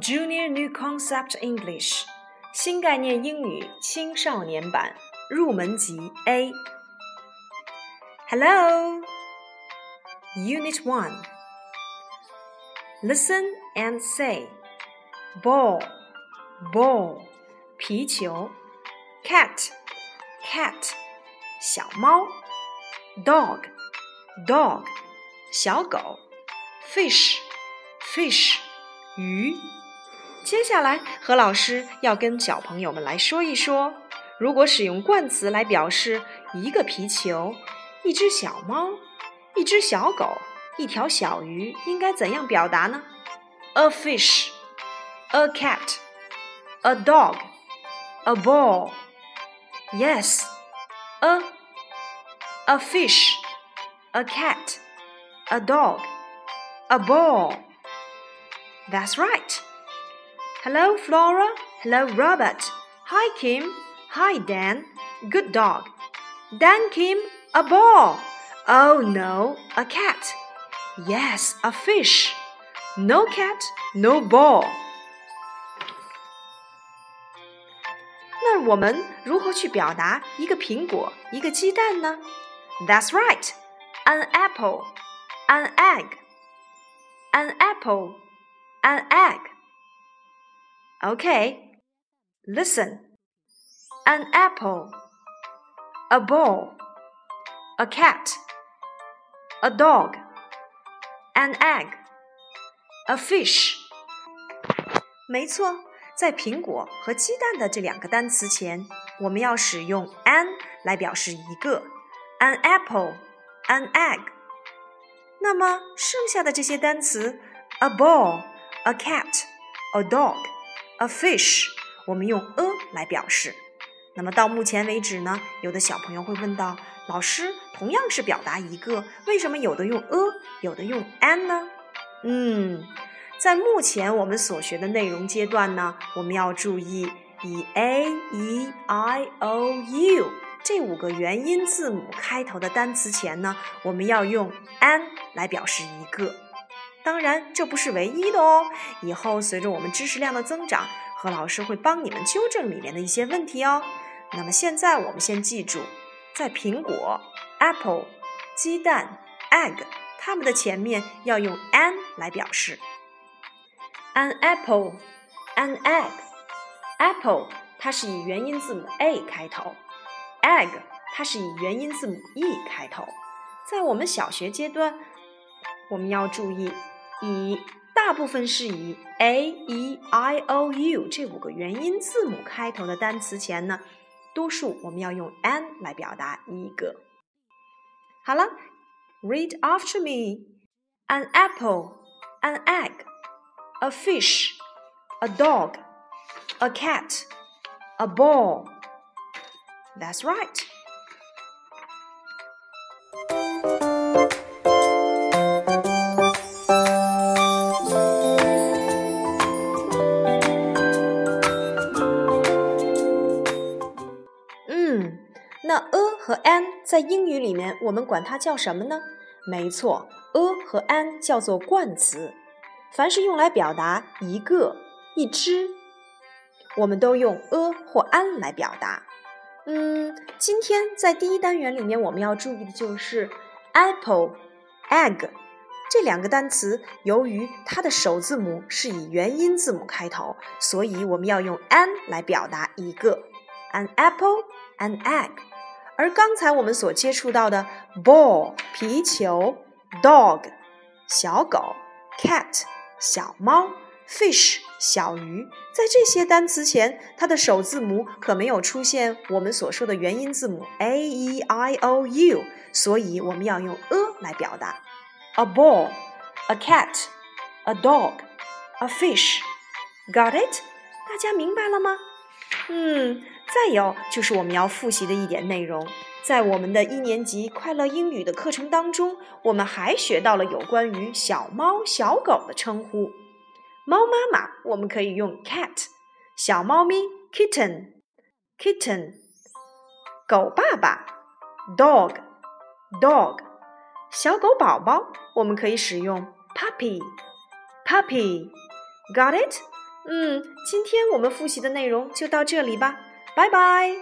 Junior New Concept English 新概念英语青少年版入门级 A。Hello, Unit 1. Listen and say ball, ball 皮球，cat, cat 小猫，dog, dog 小狗，fish, fish 鱼。 接下来，何老师要跟小朋友们来说一说，如果使用冠词来表示一个皮球、一只小猫、一只小狗、一条小鱼，应该怎样表达呢？A fish, a cat, a dog, a ball. Yes, a a fish, a cat, a dog, a ball. That's right. Hello, Flora. Hello, Robert. Hi, Kim. Hi, Dan. Good dog. Dan Kim, a ball. Oh no, a cat. Yes, a fish. No cat, no ball. 那我们如何去表达一个苹果、一个鸡蛋呢？That's right, an apple, an egg, an apple, an egg. Okay, listen. An apple, a ball, a cat, a dog, an egg, a fish. 没错，在苹果和鸡蛋的这两个单词前，我们要使用 an 来表示一个，an apple, an egg。那么剩下的这些单词，a ball, a cat, a dog。 A fish，我们用 a 来表示。那么到目前为止呢，有的小朋友会问到老师，同样是表达一个，为什么有的用 a，有的用 an 呢？嗯，在目前我们所学的内容阶段呢，我们要注意以 a e i o u 这五个元音字母开头的单词前呢，我们要用 an 来表示一个。当然，这不是唯一的哦。以后随着我们知识量的增长，何老师会帮你们纠正里面的一些问题哦。那么现在我们先记住，在苹果 （apple）、鸡蛋 （egg） 它们的前面要用 an 来表示。An apple, an egg. Apple 它是以元音字母 a 开头，egg 它是以元音字母 e 开头。在我们小学阶段，我们要注意。以大部分是以 a e i o u 这五个元音字母开头的单词前呢，多数我们要用 an 来表达一个。好了，read after me: an apple, an egg, a fish, a dog, a cat, a ball. That's right. 那 a 和 an 在英语里面，我们管它叫什么呢？没错，a 和 an 叫做冠词。凡是用来表达一个、一只，我们都用 a 或 an 来表达。嗯，今天在第一单元里面，我们要注意的就是 apple、egg 这两个单词，由于它的首字母是以元音字母开头，所以我们要用 an 来表达一个，an apple、an egg。而刚才我们所接触到的 ball 皮球，dog 小狗，cat 小猫，fish 小鱼，在这些单词前，它的首字母可没有出现我们所说的元音字母 a e i o u，所以我们要用 a 来表达。A ball, a cat, a dog, a fish. Got it？大家明白了吗？嗯。 再有就是我们要复习的一点内容，在我们的一年级快乐英语的课程当中，我们还学到了有关于小猫、小狗的称呼。猫妈妈我们可以用 cat，小猫咪 kitten，kitten，狗爸爸 dog，dog，小狗宝宝我们可以使用 puppy，puppy，got it？嗯，今天我们复习的内容就到这里吧，拜拜。